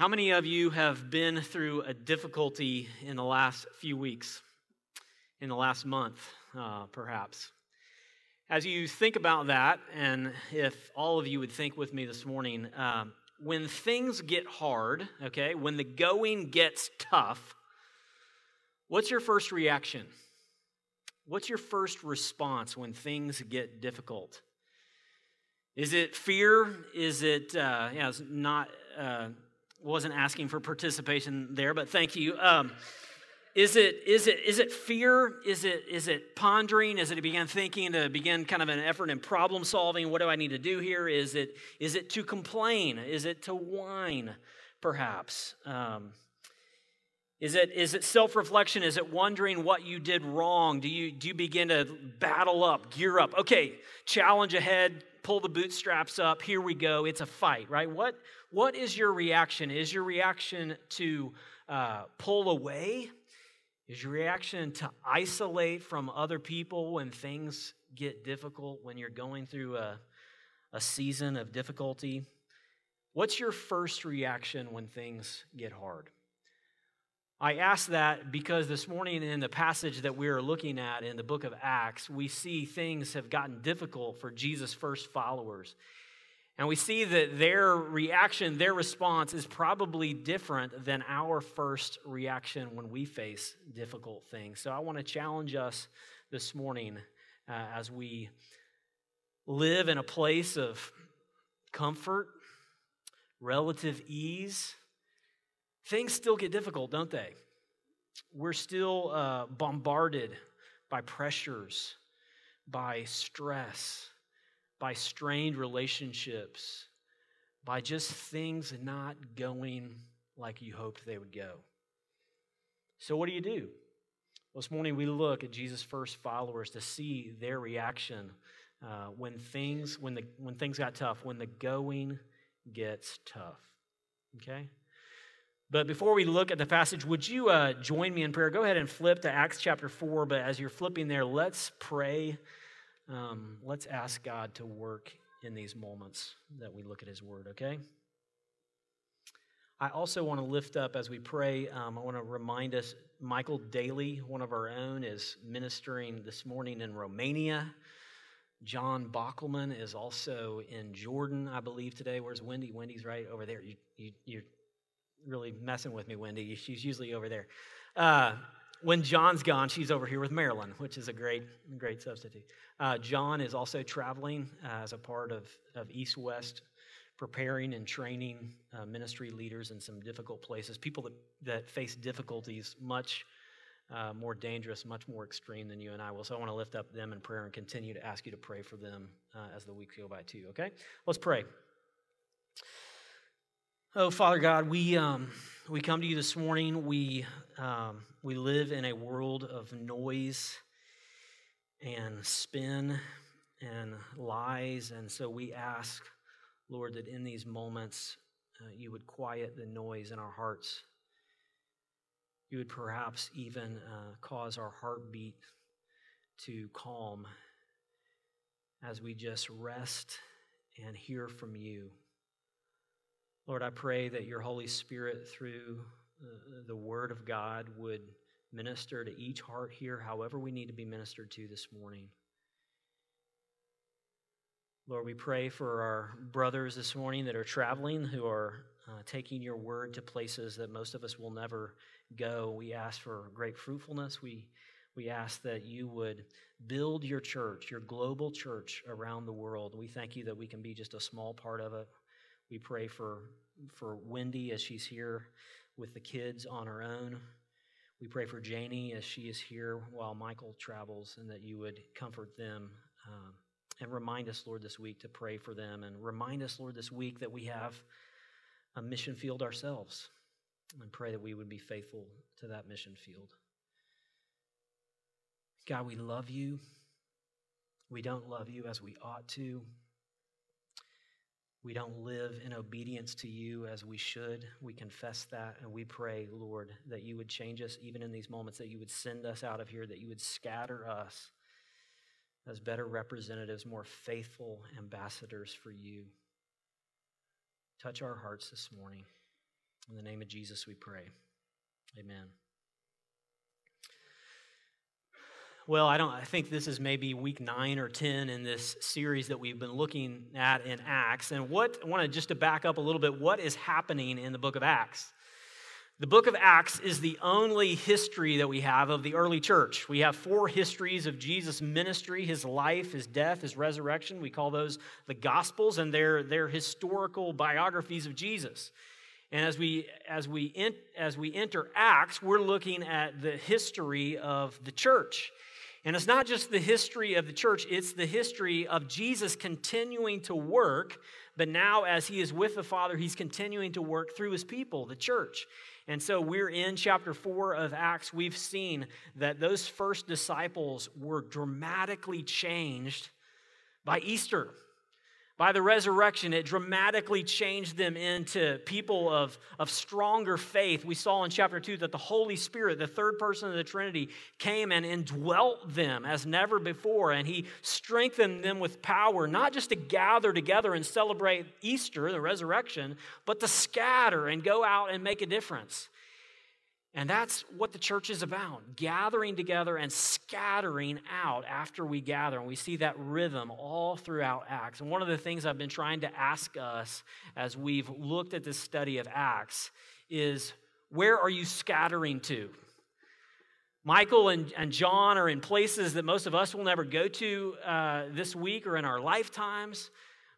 How many of you have been through a difficulty in the last few weeks, in the last month, uh, perhaps? As you think about that, and if all of you would think with me this morning, um, when things get hard, okay, when the going gets tough, what's your first reaction? What's your first response when things get difficult? Is it fear? Is it, uh, yeah, it's not, uh, wasn't asking for participation there, but thank you. Um, is it, is it, is it fear? Is it, is it pondering? Is it to begin thinking, to begin kind of an effort in problem solving? What do I need to do here? Is it, is it to complain? Is it to whine, perhaps? Um, is it, is it self reflection? Is it wondering what you did wrong? Do you, do you begin to battle up, gear up? Okay, challenge ahead, pull the bootstraps up, here we go. It's a fight, right? What, what is your reaction? Is your reaction to uh, pull away? Is your reaction to isolate from other people when things get difficult, when you're going through a, a season of difficulty? What's your first reaction when things get hard? I ask that because this morning in the passage that we are looking at in the book of Acts, we see things have gotten difficult for Jesus' first followers. And we see that their reaction, their response is probably different than our first reaction when we face difficult things. So I want to challenge us this morning uh, as we live in a place of comfort, relative ease. Things still get difficult, don't they? We're still uh, bombarded by pressures, by stress by strained relationships, by just things not going like you hoped they would go. So, what do you do? Well, this morning we look at Jesus' first followers to see their reaction uh, when things when the when things got tough, when the going gets tough. Okay. But before we look at the passage, would you uh, join me in prayer? Go ahead and flip to Acts chapter 4. But as you're flipping there, let's pray um, let's ask God to work in these moments that we look at His Word, okay? I also want to lift up as we pray, um, I want to remind us Michael Daly, one of our own, is ministering this morning in Romania. John Bockelman is also in Jordan, I believe, today. Where's Wendy? Wendy's right over there. You, you, you're really messing with me, Wendy. She's usually over there. Uh, when John's gone, she's over here with Marilyn, which is a great, great substitute. Uh, John is also traveling uh, as a part of, of East West, preparing and training uh, ministry leaders in some difficult places, people that, that face difficulties much uh, more dangerous, much more extreme than you and I will. So I want to lift up them in prayer and continue to ask you to pray for them uh, as the weeks go by, too, okay? Let's pray. Oh, Father God, we, um, we come to you this morning. We, um, we live in a world of noise and spin and lies. And so we ask, Lord, that in these moments uh, you would quiet the noise in our hearts. You would perhaps even uh, cause our heartbeat to calm as we just rest and hear from you. Lord, I pray that your Holy Spirit, through uh, the Word of God, would minister to each heart here, however we need to be ministered to this morning. Lord, we pray for our brothers this morning that are traveling, who are uh, taking your word to places that most of us will never go. We ask for great fruitfulness. We, we ask that you would build your church, your global church around the world. We thank you that we can be just a small part of it. We pray for, for Wendy as she's here with the kids on her own. We pray for Janie as she is here while Michael travels, and that you would comfort them. Um, and remind us, Lord, this week to pray for them. And remind us, Lord, this week that we have a mission field ourselves. And pray that we would be faithful to that mission field. God, we love you. We don't love you as we ought to. We don't live in obedience to you as we should. We confess that and we pray, Lord, that you would change us even in these moments, that you would send us out of here, that you would scatter us as better representatives, more faithful ambassadors for you. Touch our hearts this morning. In the name of Jesus, we pray. Amen. Well, I don't I think this is maybe week 9 or 10 in this series that we've been looking at in Acts. And what I want to just to back up a little bit, what is happening in the book of Acts? The book of Acts is the only history that we have of the early church. We have four histories of Jesus' ministry, his life, his death, his resurrection. We call those the Gospels, and they're, they're historical biographies of Jesus. And as we, as, we as we enter Acts, we're looking at the history of the church. And it's not just the history of the church, it's the history of Jesus continuing to work, but now as he is with the Father, he's continuing to work through his people, the church. And so we're in chapter 4 of Acts. We've seen that those first disciples were dramatically changed by Easter by the resurrection, it dramatically changed them into people of, of stronger faith. We saw in chapter 2 that the Holy Spirit, the third person of the Trinity, came and indwelt them as never before, and He strengthened them with power, not just to gather together and celebrate Easter, the resurrection, but to scatter and go out and make a difference. And that's what the church is about gathering together and scattering out after we gather. And we see that rhythm all throughout Acts. And one of the things I've been trying to ask us as we've looked at this study of Acts is where are you scattering to? Michael and, and John are in places that most of us will never go to uh, this week or in our lifetimes.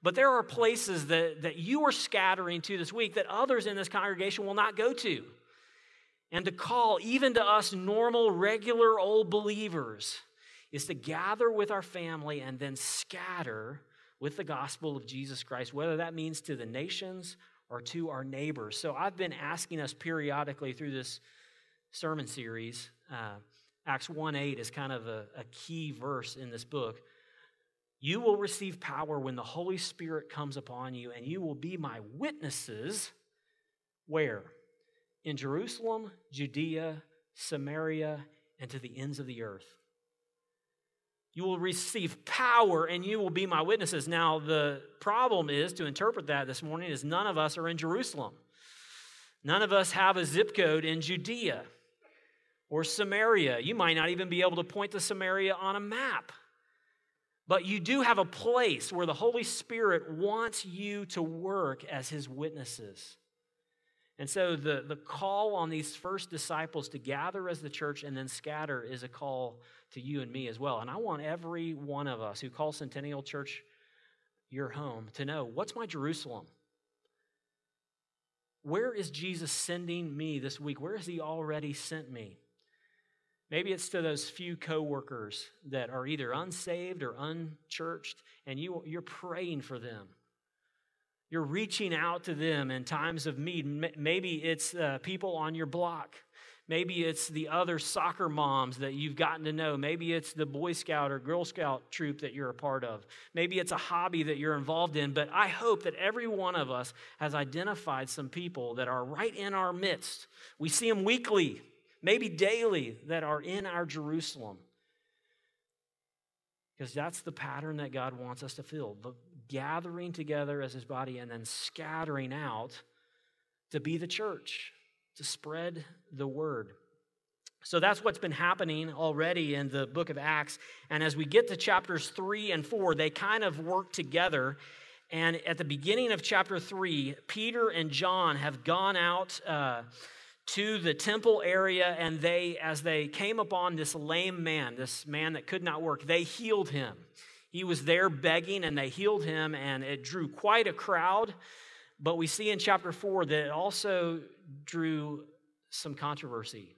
But there are places that, that you are scattering to this week that others in this congregation will not go to and to call even to us normal, regular old believers is to gather with our family and then scatter with the gospel of Jesus Christ, whether that means to the nations or to our neighbors. So I've been asking us periodically through this sermon series. Uh, Acts 1 8 is kind of a, a key verse in this book. You will receive power when the Holy Spirit comes upon you, and you will be my witnesses. Where? In Jerusalem, Judea, Samaria, and to the ends of the earth. You will receive power and you will be my witnesses. Now, the problem is to interpret that this morning is none of us are in Jerusalem. None of us have a zip code in Judea or Samaria. You might not even be able to point to Samaria on a map. But you do have a place where the Holy Spirit wants you to work as his witnesses. And so the, the call on these first disciples to gather as the church and then scatter is a call to you and me as well. And I want every one of us who calls Centennial Church your home to know what's my Jerusalem? Where is Jesus sending me this week? Where has he already sent me? Maybe it's to those few coworkers that are either unsaved or unchurched, and you, you're praying for them. You're reaching out to them in times of need. Maybe it's uh, people on your block. Maybe it's the other soccer moms that you've gotten to know. Maybe it's the Boy Scout or Girl Scout troop that you're a part of. Maybe it's a hobby that you're involved in. But I hope that every one of us has identified some people that are right in our midst. We see them weekly, maybe daily, that are in our Jerusalem. Because that's the pattern that God wants us to fill gathering together as his body and then scattering out to be the church, to spread the word. So that's what's been happening already in the book of Acts. And as we get to chapters three and four, they kind of work together. And at the beginning of chapter three, Peter and John have gone out uh, to the temple area, and they, as they came upon this lame man, this man that could not work, they healed him. He was there begging, and they healed him, and it drew quite a crowd. But we see in chapter 4 that it also drew some controversy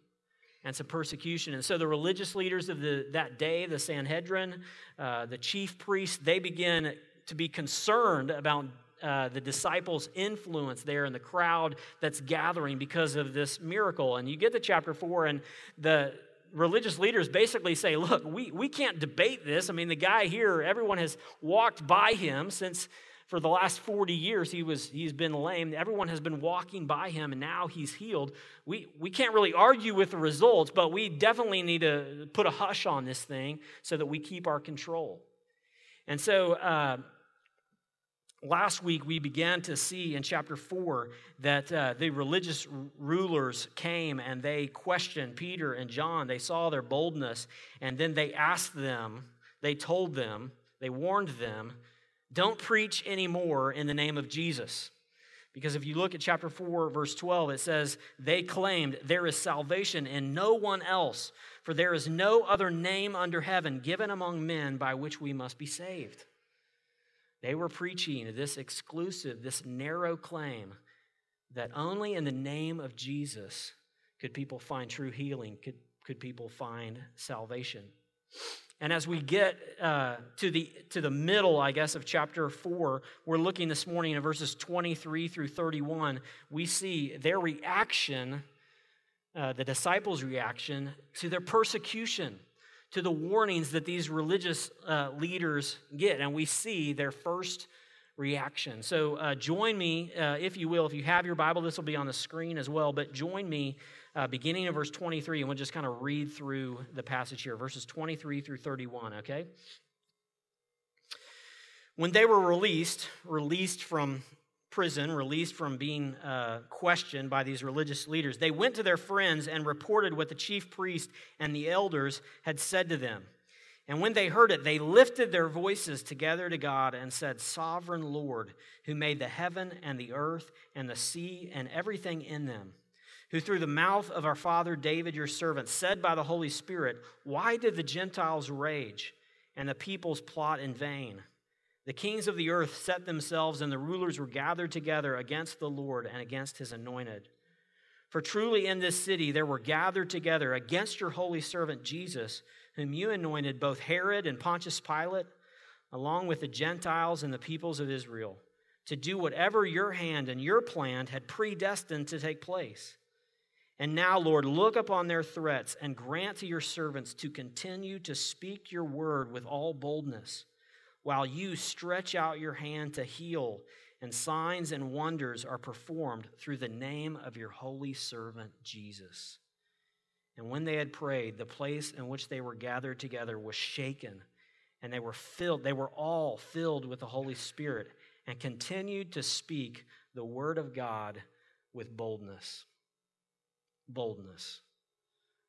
and some persecution. And so the religious leaders of the, that day, the Sanhedrin, uh, the chief priests, they begin to be concerned about uh, the disciples' influence there in the crowd that's gathering because of this miracle. And you get to chapter 4, and the religious leaders basically say, look, we, we can't debate this. I mean, the guy here, everyone has walked by him since for the last 40 years he was he's been lame. Everyone has been walking by him and now he's healed. We we can't really argue with the results, but we definitely need to put a hush on this thing so that we keep our control. And so uh, last week we began to see in chapter 4 that uh, the religious rulers came and they questioned Peter and John. They saw their boldness and then they asked them, they told them, they warned them, don't preach anymore in the name of Jesus. Because if you look at chapter 4, verse 12, it says, They claimed, There is salvation in no one else, for there is no other name under heaven given among men by which we must be saved. They were preaching this exclusive, this narrow claim that only in the name of Jesus could people find true healing, could, could people find salvation. And as we get uh, to, the, to the middle, I guess, of chapter 4, we're looking this morning in verses 23 through 31. We see their reaction, uh, the disciples' reaction to their persecution to the warnings that these religious uh, leaders get, and we see their first reaction. So uh, join me, uh, if you will, if you have your Bible, this will be on the screen as well, but join me uh, beginning in verse 23, and we'll just kind of read through the passage here, verses 23 through 31, okay? When they were released, released from prison, released from being uh, questioned by these religious leaders, they went to their friends and reported what the chief priest and the elders had said to them. And when they heard it, they lifted their voices together to God and said, Sovereign Lord, who made the heaven and the earth and the sea and everything in them, who through the mouth of our father David, your servant, said by the Holy Spirit, Why did the Gentiles rage and the peoples plot in vain? The kings of the earth set themselves, and the rulers were gathered together against the Lord and against his anointed. For truly in this city there were gathered together against your holy servant Jesus, whom you anointed, both Herod and Pontius Pilate, along with the Gentiles and the peoples of Israel, to do whatever your hand and your plan had predestined to take place. And now, Lord, look upon their threats and grant to your servants to continue to speak your word with all boldness while you stretch out your hand to heal, and signs and wonders are performed through the name of your holy servant Jesus. And when they had prayed, the place in which they were gathered together was shaken, and they were filled, they were all filled with the Holy Spirit, and continued to speak the word of God with boldness. Boldness.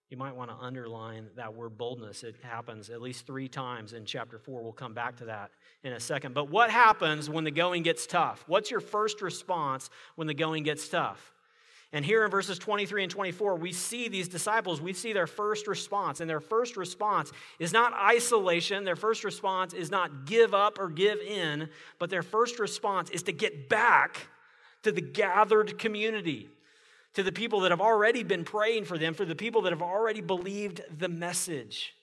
You might want to underline that word boldness. It happens at least three times in chapter 4. We'll come back to that in a second. But what happens when the going gets tough? What's your first response when the going gets tough? And here in verses 23 and 24, we see these disciples, we see their first response. And their first response is not isolation, their first response is not give up or give in, but their first response is to get back to the gathered community to the people that have already been praying for them, for the people that have already believed the message.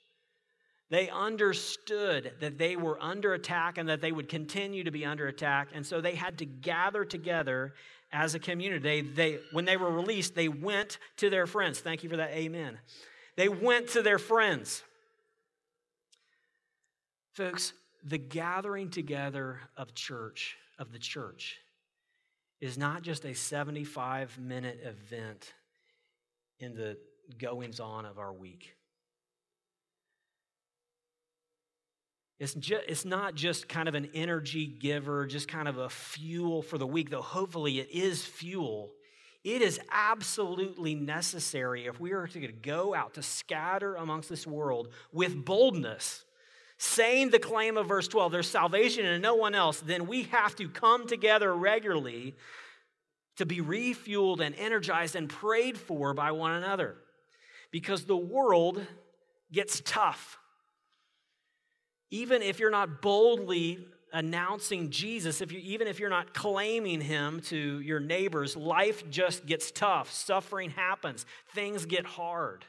They understood that they were under attack and that they would continue to be under attack. And so they had to gather together as a community. They, they, when they were released, they went to their friends. Thank you for that. Amen. They went to their friends. Folks, the gathering together of church, of the church, is not just a 75 minute event in the goings on of our week. It's, just, it's not just kind of an energy giver, just kind of a fuel for the week, though hopefully it is fuel. It is absolutely necessary if we are to go out to scatter amongst this world with boldness saying the claim of verse 12, there's salvation in no one else, then we have to come together regularly to be refueled and energized and prayed for by one another. Because the world gets tough. Even if you're not boldly announcing Jesus, if you, even if you're not claiming him to your neighbors, life just gets tough. Suffering happens, things get hard.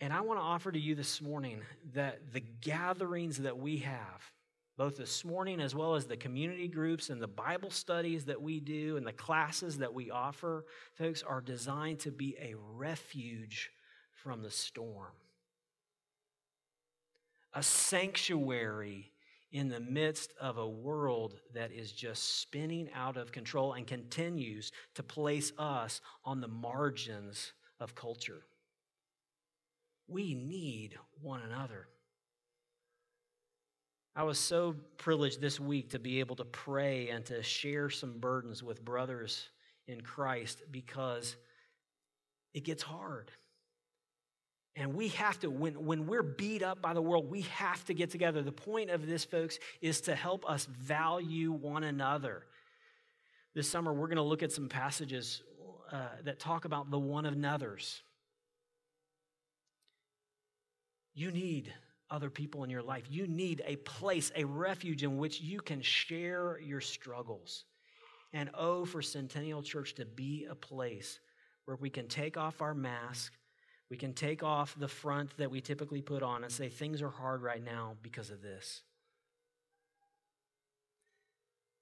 And I want to offer to you this morning that the gatherings that we have, both this morning as well as the community groups and the Bible studies that we do and the classes that we offer, folks, are designed to be a refuge from the storm, a sanctuary in the midst of a world that is just spinning out of control and continues to place us on the margins of culture. We need one another. I was so privileged this week to be able to pray and to share some burdens with brothers in Christ because it gets hard. And we have to, when, when we're beat up by the world, we have to get together. The point of this, folks, is to help us value one another. This summer, we're going to look at some passages uh, that talk about the one another's. You need other people in your life. You need a place, a refuge in which you can share your struggles. And oh, for Centennial Church to be a place where we can take off our mask, we can take off the front that we typically put on and say, things are hard right now because of this.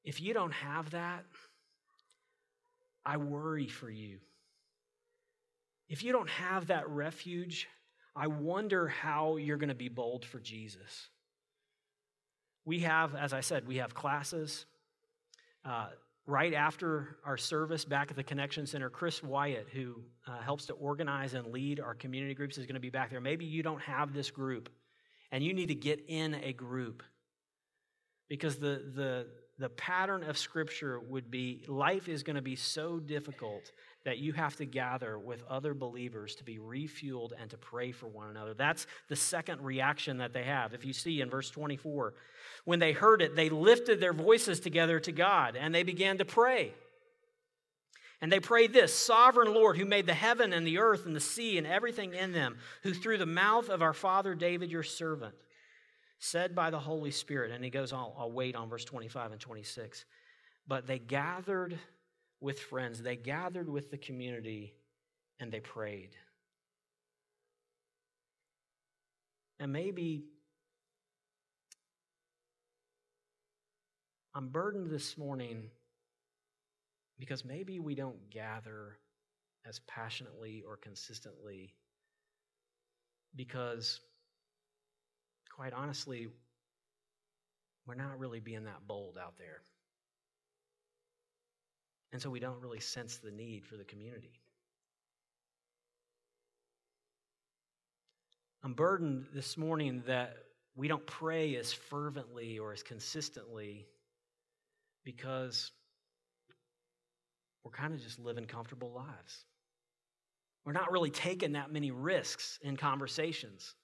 If you don't have that, I worry for you. If you don't have that refuge, I wonder how you're going to be bold for Jesus. We have, as I said, we have classes. Uh, right after our service back at the Connection Center, Chris Wyatt, who uh, helps to organize and lead our community groups, is going to be back there. Maybe you don't have this group and you need to get in a group because the, the, the pattern of Scripture would be life is going to be so difficult that you have to gather with other believers to be refueled and to pray for one another. That's the second reaction that they have. If you see in verse 24, when they heard it, they lifted their voices together to God and they began to pray. And they prayed this Sovereign Lord, who made the heaven and the earth and the sea and everything in them, who through the mouth of our father David, your servant, said by the Holy Spirit, and he goes, I'll, I'll wait on verse 25 and 26. But they gathered with friends, they gathered with the community and they prayed. And maybe I'm burdened this morning because maybe we don't gather as passionately or consistently because, quite honestly, we're not really being that bold out there. And so we don't really sense the need for the community. I'm burdened this morning that we don't pray as fervently or as consistently because we're kind of just living comfortable lives. We're not really taking that many risks in conversations.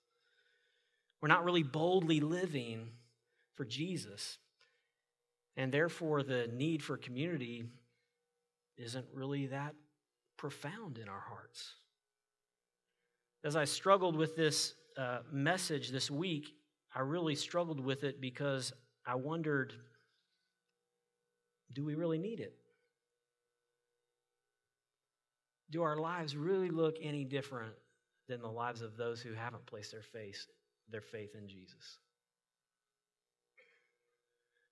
We're not really boldly living for Jesus. And therefore, the need for community isn't really that profound in our hearts. As I struggled with this uh, message this week, I really struggled with it because I wondered do we really need it? Do our lives really look any different than the lives of those who haven't placed their faith, their faith in Jesus?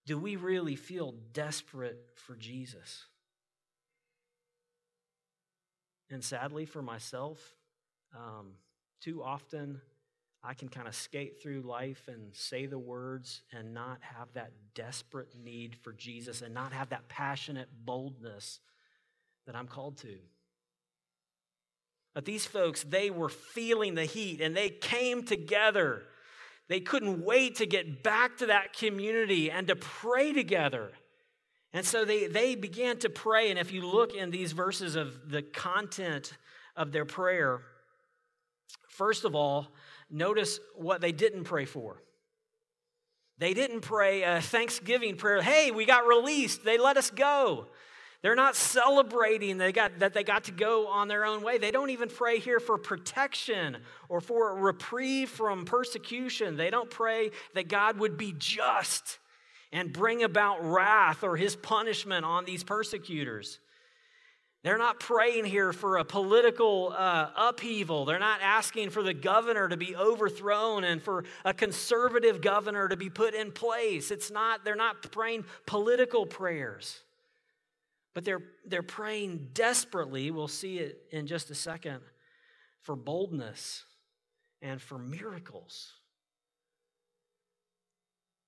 Do we really feel desperate for Jesus? And sadly for myself, um, too often I can kind of skate through life and say the words and not have that desperate need for Jesus and not have that passionate boldness that I'm called to. But these folks, they were feeling the heat and they came together. They couldn't wait to get back to that community and to pray together. And so they, they began to pray. And if you look in these verses of the content of their prayer, first of all, notice what they didn't pray for. They didn't pray a Thanksgiving prayer. Hey, we got released. They let us go. They're not celebrating they got, that they got to go on their own way. They don't even pray here for protection or for a reprieve from persecution. They don't pray that God would be just and bring about wrath or his punishment on these persecutors. They're not praying here for a political uh, upheaval. They're not asking for the governor to be overthrown and for a conservative governor to be put in place. It's not, they're not praying political prayers. But they're, they're praying desperately, we'll see it in just a second, for boldness and for miracles.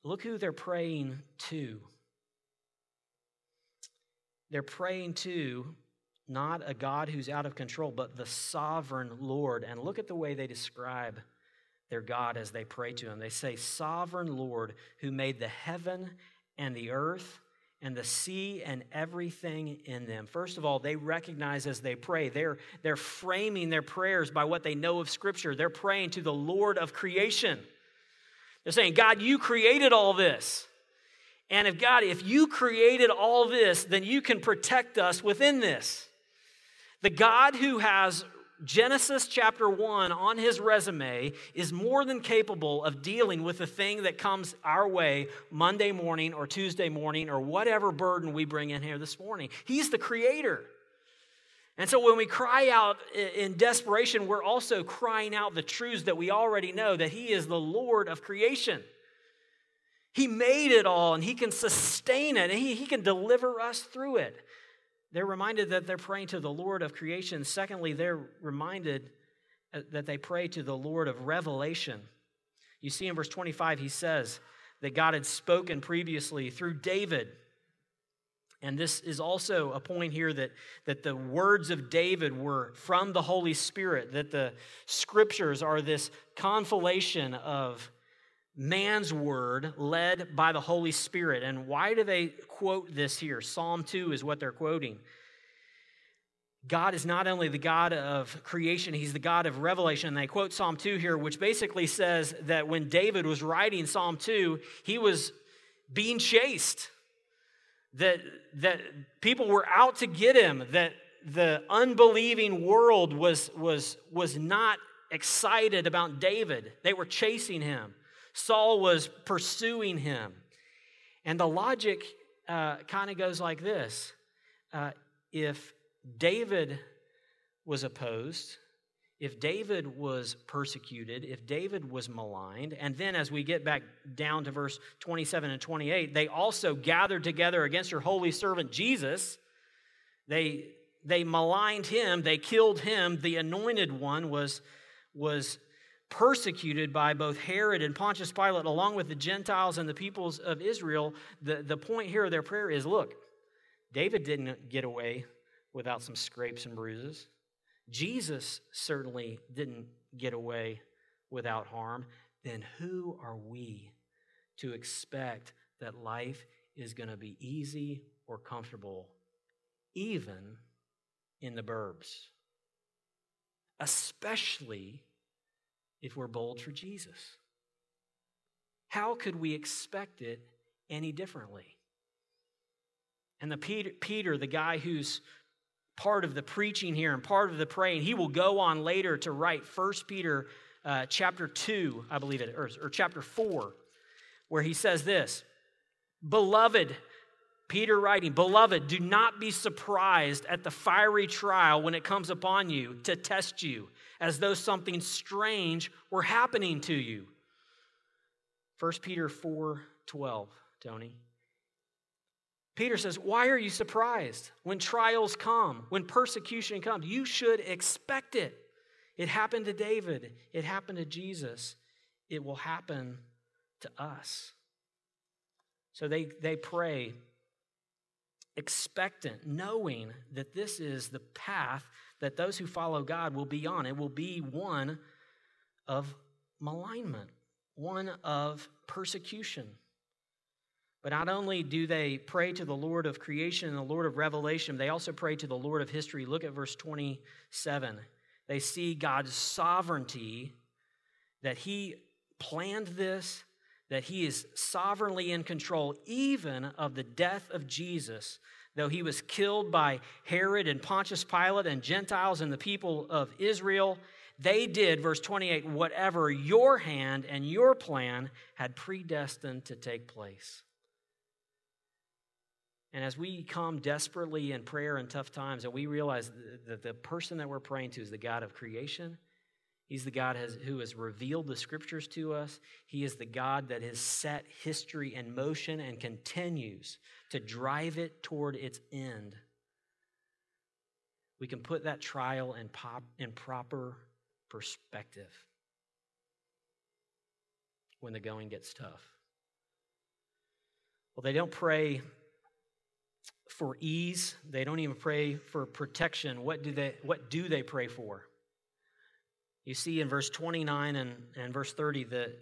Look who they're praying to. They're praying to not a God who's out of control, but the sovereign Lord. And look at the way they describe their God as they pray to him. They say, Sovereign Lord, who made the heaven and the earth and the sea and everything in them. First of all, they recognize as they pray, they're, they're framing their prayers by what they know of Scripture. They're praying to the Lord of creation. They're saying, God, you created all this. And if God, if you created all this, then you can protect us within this. The God who has Genesis chapter 1 on his resume is more than capable of dealing with the thing that comes our way Monday morning or Tuesday morning or whatever burden we bring in here this morning. He's the creator. And so when we cry out in desperation, we're also crying out the truths that we already know that He is the Lord of creation. He made it all and He can sustain it and He, he can deliver us through it. They're reminded that they're praying to the Lord of creation. Secondly, they're reminded uh, that they pray to the Lord of revelation. You see in verse 25, he says that God had spoken previously through David. And this is also a point here that, that the words of David were from the Holy Spirit, that the scriptures are this conflation of man's word led by the Holy Spirit. And why do they quote this here? Psalm 2 is what they're quoting. God is not only the God of creation, He's the God of revelation. And they quote Psalm 2 here, which basically says that when David was writing Psalm 2, he was being chased, that, that people were out to get him, that the unbelieving world was, was, was not excited about David. They were chasing him. Saul was pursuing him. And the logic uh, kind of goes like this uh, If David was opposed, if David was persecuted, if David was maligned, and then as we get back down to verse 27 and 28, they also gathered together against your holy servant Jesus. They, they maligned him, they killed him. The anointed one was, was persecuted by both Herod and Pontius Pilate, along with the Gentiles and the peoples of Israel, the, the point here of their prayer is look, David didn't get away without some scrapes and bruises. Jesus certainly didn't get away without harm. Then who are we to expect that life is going to be easy or comfortable, even in the burbs? Especially if we're bold for Jesus? How could we expect it any differently? And the Peter, Peter, the guy who's part of the preaching here and part of the praying, he will go on later to write First Peter uh, chapter 2, I believe it, or, or chapter 4, where he says this Beloved, Peter writing, Beloved, do not be surprised at the fiery trial when it comes upon you to test you as though something strange were happening to you. 1 Peter 4 12, Tony. Peter says, Why are you surprised when trials come, when persecution comes? You should expect it. It happened to David, it happened to Jesus, it will happen to us. So they, they pray expectant, knowing that this is the path that those who follow God will be on. It will be one of malignment, one of persecution. But not only do they pray to the Lord of creation and the Lord of revelation, they also pray to the Lord of history. Look at verse 27. They see God's sovereignty, that He planned this, that He is sovereignly in control, even of the death of Jesus, though he was killed by Herod and Pontius Pilate and Gentiles and the people of Israel, they did, verse 28, whatever your hand and your plan had predestined to take place. And as we come desperately in prayer in tough times, and we realize that the person that we're praying to is the God of creation, He's the God who has revealed the scriptures to us. He is the God that has set history in motion and continues to drive it toward its end. We can put that trial in, pop, in proper perspective when the going gets tough. Well, they don't pray for ease. They don't even pray for protection. What do they, what do they pray for? You see in verse 29 and, and verse 30 the,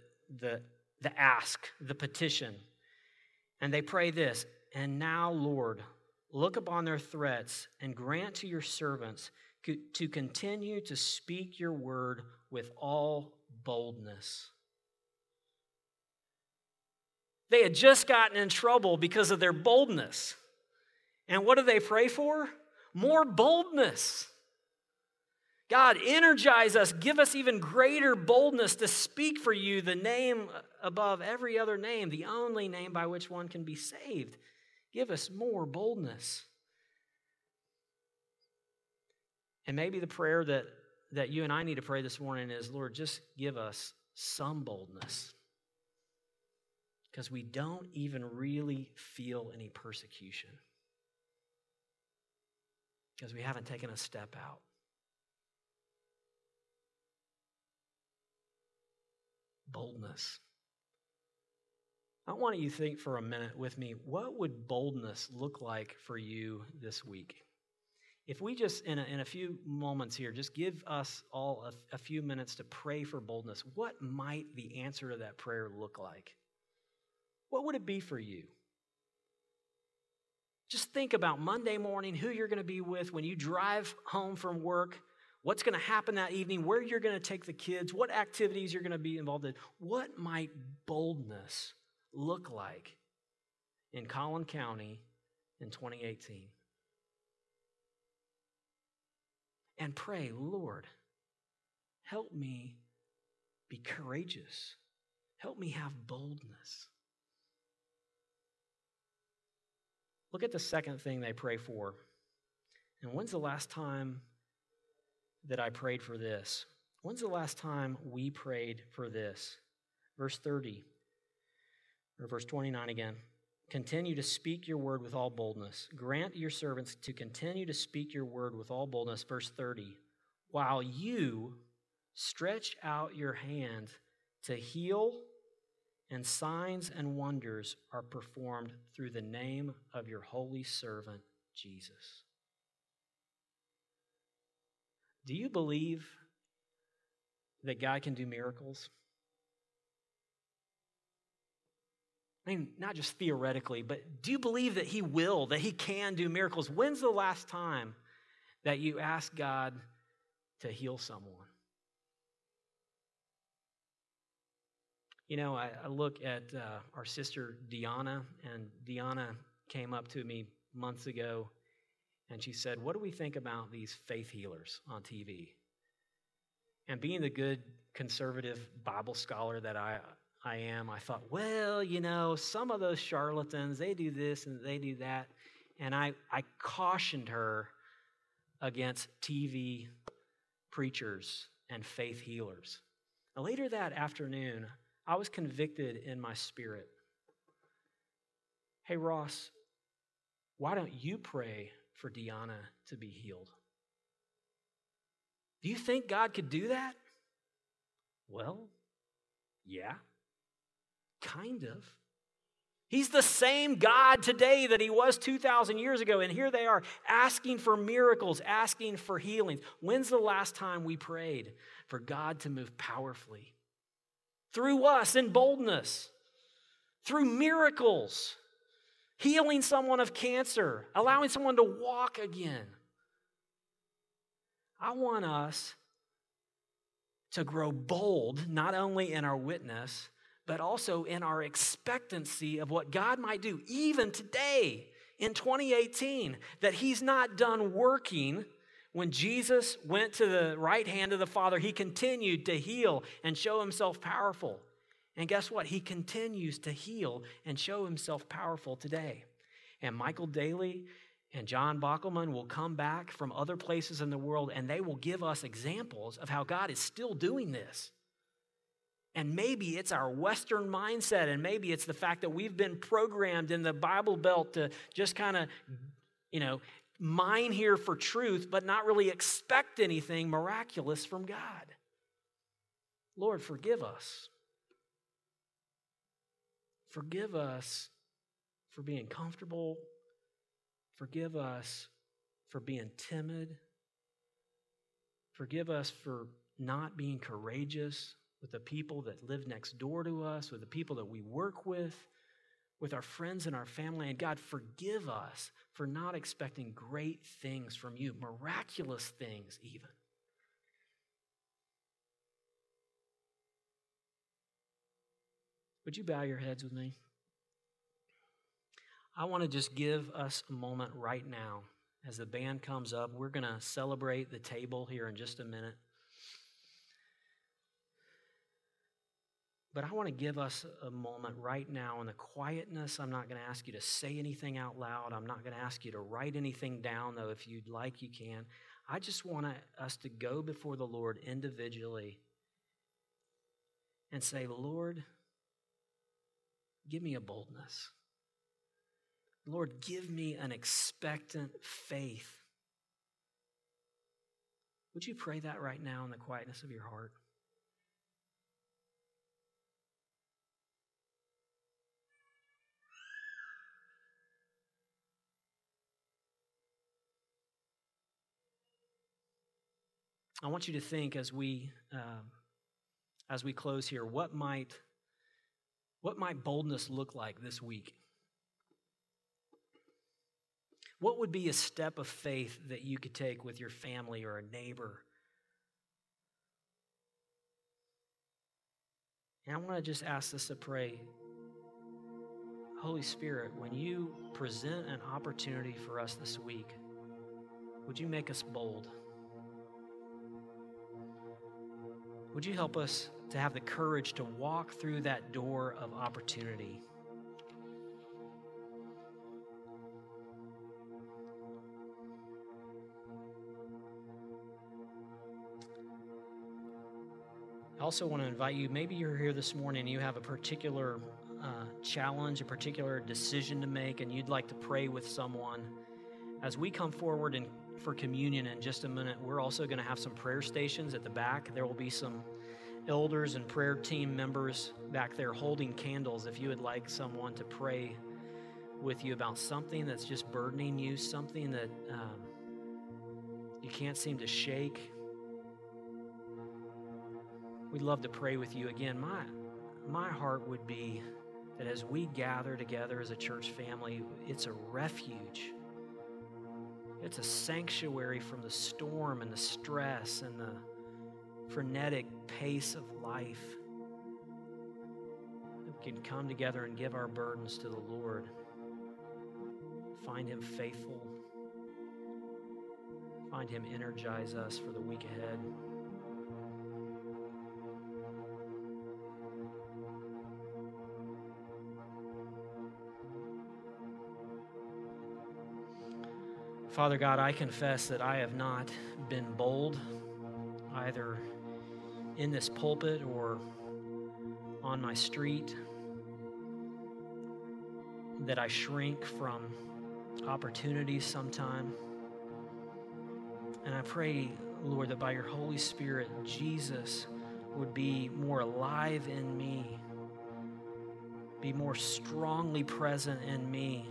the, the ask, the petition. And they pray this And now, Lord, look upon their threats and grant to your servants to continue to speak your word with all boldness. They had just gotten in trouble because of their boldness. And what do they pray for? More boldness. God, energize us, give us even greater boldness to speak for you the name above every other name, the only name by which one can be saved. Give us more boldness. And maybe the prayer that, that you and I need to pray this morning is Lord, just give us some boldness. Because we don't even really feel any persecution. Because we haven't taken a step out. Boldness. I want you to think for a minute with me what would boldness look like for you this week? If we just, in a, in a few moments here, just give us all a, a few minutes to pray for boldness, what might the answer to that prayer look like? What would it be for you? Just think about Monday morning, who you're going to be with when you drive home from work, what's going to happen that evening, where you're going to take the kids, what activities you're going to be involved in. What might boldness look like in Collin County in 2018? And pray, Lord, help me be courageous. Help me have boldness. Look at the second thing they pray for. And when's the last time that I prayed for this? When's the last time we prayed for this? Verse 30, or verse 29 again. Continue to speak your word with all boldness. Grant your servants to continue to speak your word with all boldness. Verse 30. While you stretch out your hand to heal, and signs and wonders are performed through the name of your holy servant, Jesus. Do you believe that God can do miracles? I mean, not just theoretically, but do you believe that He will, that He can do miracles? When's the last time that you asked God to heal someone? You know, I, I look at uh, our sister Deanna, and Deanna came up to me months ago and she said, What do we think about these faith healers on TV? And being the good conservative Bible scholar that I, I am, I thought, well, you know, some of those charlatans, they do this and they do that. And I, I cautioned her against TV preachers and faith healers. Later that afternoon, I was convicted in my spirit. Hey, Ross, why don't you pray for Deanna to be healed? Do you think God could do that? Well, yeah. Kind of. He's the same God today that he was 2,000 years ago. And here they are asking for miracles, asking for healings. When's the last time we prayed for God to move powerfully? Through us in boldness, through miracles, healing someone of cancer, allowing someone to walk again. I want us to grow bold, not only in our witness, but also in our expectancy of what God might do, even today in 2018, that He's not done working. When Jesus went to the right hand of the Father, He continued to heal and show Himself powerful. And guess what? He continues to heal and show Himself powerful today. And Michael Daly and John Bockelman will come back from other places in the world and they will give us examples of how God is still doing this. And maybe it's our Western mindset, and maybe it's the fact that we've been programmed in the Bible Belt to just kind of, you know, mine here for truth, but not really expect anything miraculous from God. Lord, forgive us. Forgive us for being comfortable. Forgive us for being timid. Forgive us for not being courageous with the people that live next door to us, with the people that we work with, with our friends and our family. And God, forgive us for not expecting great things from you, miraculous things, even. Would you bow your heads with me? I want to just give us a moment right now as the band comes up. We're going to celebrate the table here in just a minute. But I want to give us a moment right now in the quietness. I'm not going to ask you to say anything out loud. I'm not going to ask you to write anything down, though, if you'd like, you can. I just want us to go before the Lord individually and say, Lord, give me a boldness. Lord, give me an expectant faith. Would you pray that right now in the quietness of your heart? I want you to think as we uh, as we close here, what might what might boldness look like this week? What would be a step of faith that you could take with your family or a neighbor? And I want to just ask this to pray. Holy Spirit, when you present an opportunity for us this week, would you make us bold? Would you help us to have the courage to walk through that door of opportunity? I also want to invite you. Maybe you're here this morning you have a particular uh, challenge, a particular decision to make, and you'd like to pray with someone. As we come forward and for communion in just a minute, we're also going to have some prayer stations at the back. There will be some elders and prayer team members back there holding candles if you would like someone to pray with you about something that's just burdening you, something that um, you can't seem to shake. We'd love to pray with you again. My, my heart would be that as we gather together as a church family, it's a refuge it's a sanctuary from the storm and the stress and the frenetic pace of life. We can come together and give our burdens to the Lord, find Him faithful, find Him energize us for the week ahead. Father God, I confess that I have not been bold either in this pulpit or on my street, that I shrink from opportunities sometime. And I pray, Lord, that by your Holy Spirit, Jesus would be more alive in me, be more strongly present in me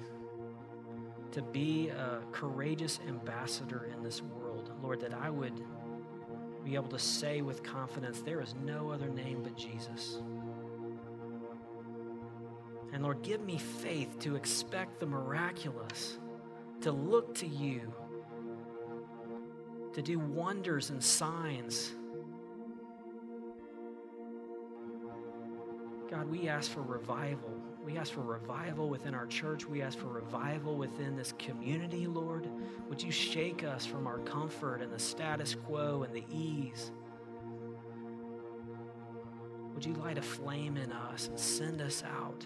to be a courageous ambassador in this world. Lord, that I would be able to say with confidence, there is no other name but Jesus. And Lord, give me faith to expect the miraculous, to look to you, to do wonders and signs. God, we ask for revival we ask for revival within our church. We ask for revival within this community, Lord. Would you shake us from our comfort and the status quo and the ease? Would you light a flame in us and send us out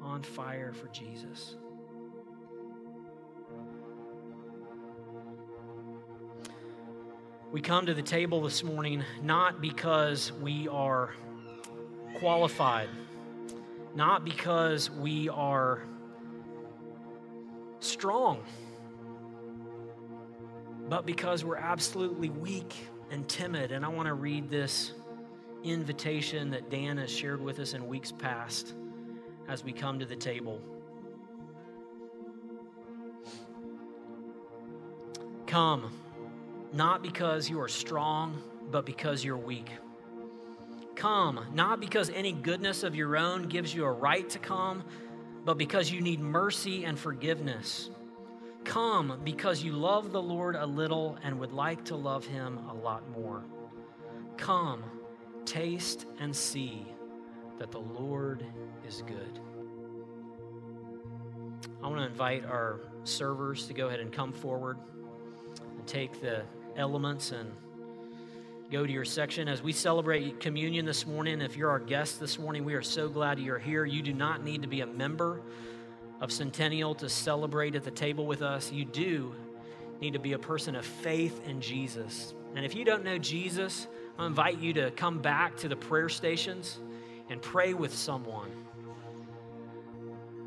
on fire for Jesus? We come to the table this morning not because we are qualified not because we are strong, but because we're absolutely weak and timid. And I want to read this invitation that Dan has shared with us in weeks past as we come to the table. Come, not because you are strong, but because you're weak. Come, not because any goodness of your own gives you a right to come, but because you need mercy and forgiveness. Come because you love the Lord a little and would like to love him a lot more. Come, taste and see that the Lord is good. I want to invite our servers to go ahead and come forward and take the elements and go to your section as we celebrate communion this morning. If you're our guest this morning, we are so glad you're here. You do not need to be a member of Centennial to celebrate at the table with us. You do need to be a person of faith in Jesus. And if you don't know Jesus, I invite you to come back to the prayer stations and pray with someone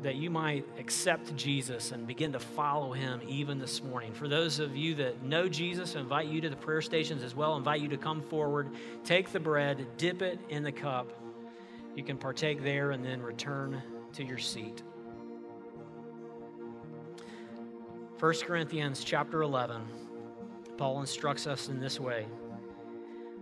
that you might accept Jesus and begin to follow him even this morning. For those of you that know Jesus, I invite you to the prayer stations as well. I invite you to come forward, take the bread, dip it in the cup. You can partake there and then return to your seat. 1 Corinthians chapter 11, Paul instructs us in this way.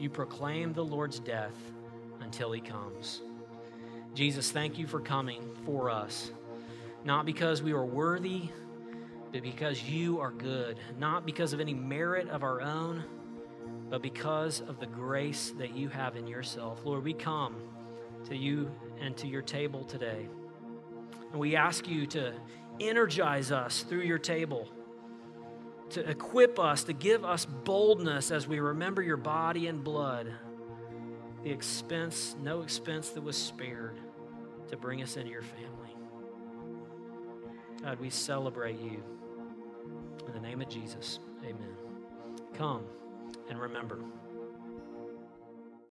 you proclaim the Lord's death until he comes. Jesus, thank you for coming for us, not because we are worthy, but because you are good, not because of any merit of our own, but because of the grace that you have in yourself. Lord, we come to you and to your table today, and we ask you to energize us through your table to equip us, to give us boldness as we remember your body and blood, the expense, no expense that was spared to bring us into your family. God, we celebrate you. In the name of Jesus, amen. Come and remember.